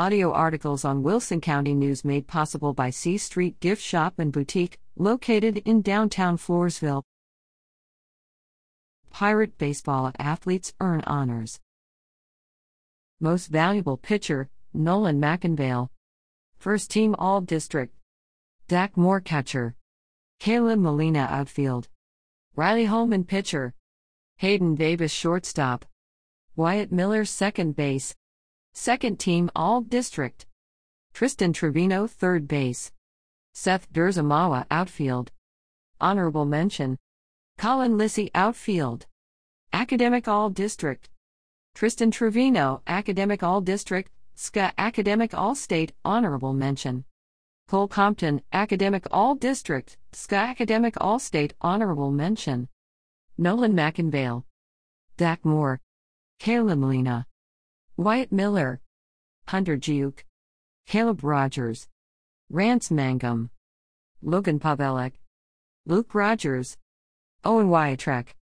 Audio articles on Wilson County News made possible by C Street Gift Shop and Boutique, located in downtown Floresville. Pirate Baseball athletes earn honors. Most Valuable Pitcher, Nolan McInvale. First Team All District. Dak Moore Catcher. Caleb Molina Outfield. Riley Holman Pitcher. Hayden Davis Shortstop. Wyatt Miller Second Base. Second Team All District. Tristan Trevino Third Base. Seth Durzamawa Outfield. Honorable Mention. Colin Lissy Outfield. Academic All District. Tristan Trevino Academic All District, SCA Academic All State Honorable Mention. Cole Compton Academic All District, SCA Academic All State Honorable Mention. Nolan McInvale. Dak Moore. Caleb Molina. Wyatt Miller. Hunter Juke, Caleb Rogers. Rance Mangum. Logan Pavelek. Luke Rogers. Owen Wyatrek.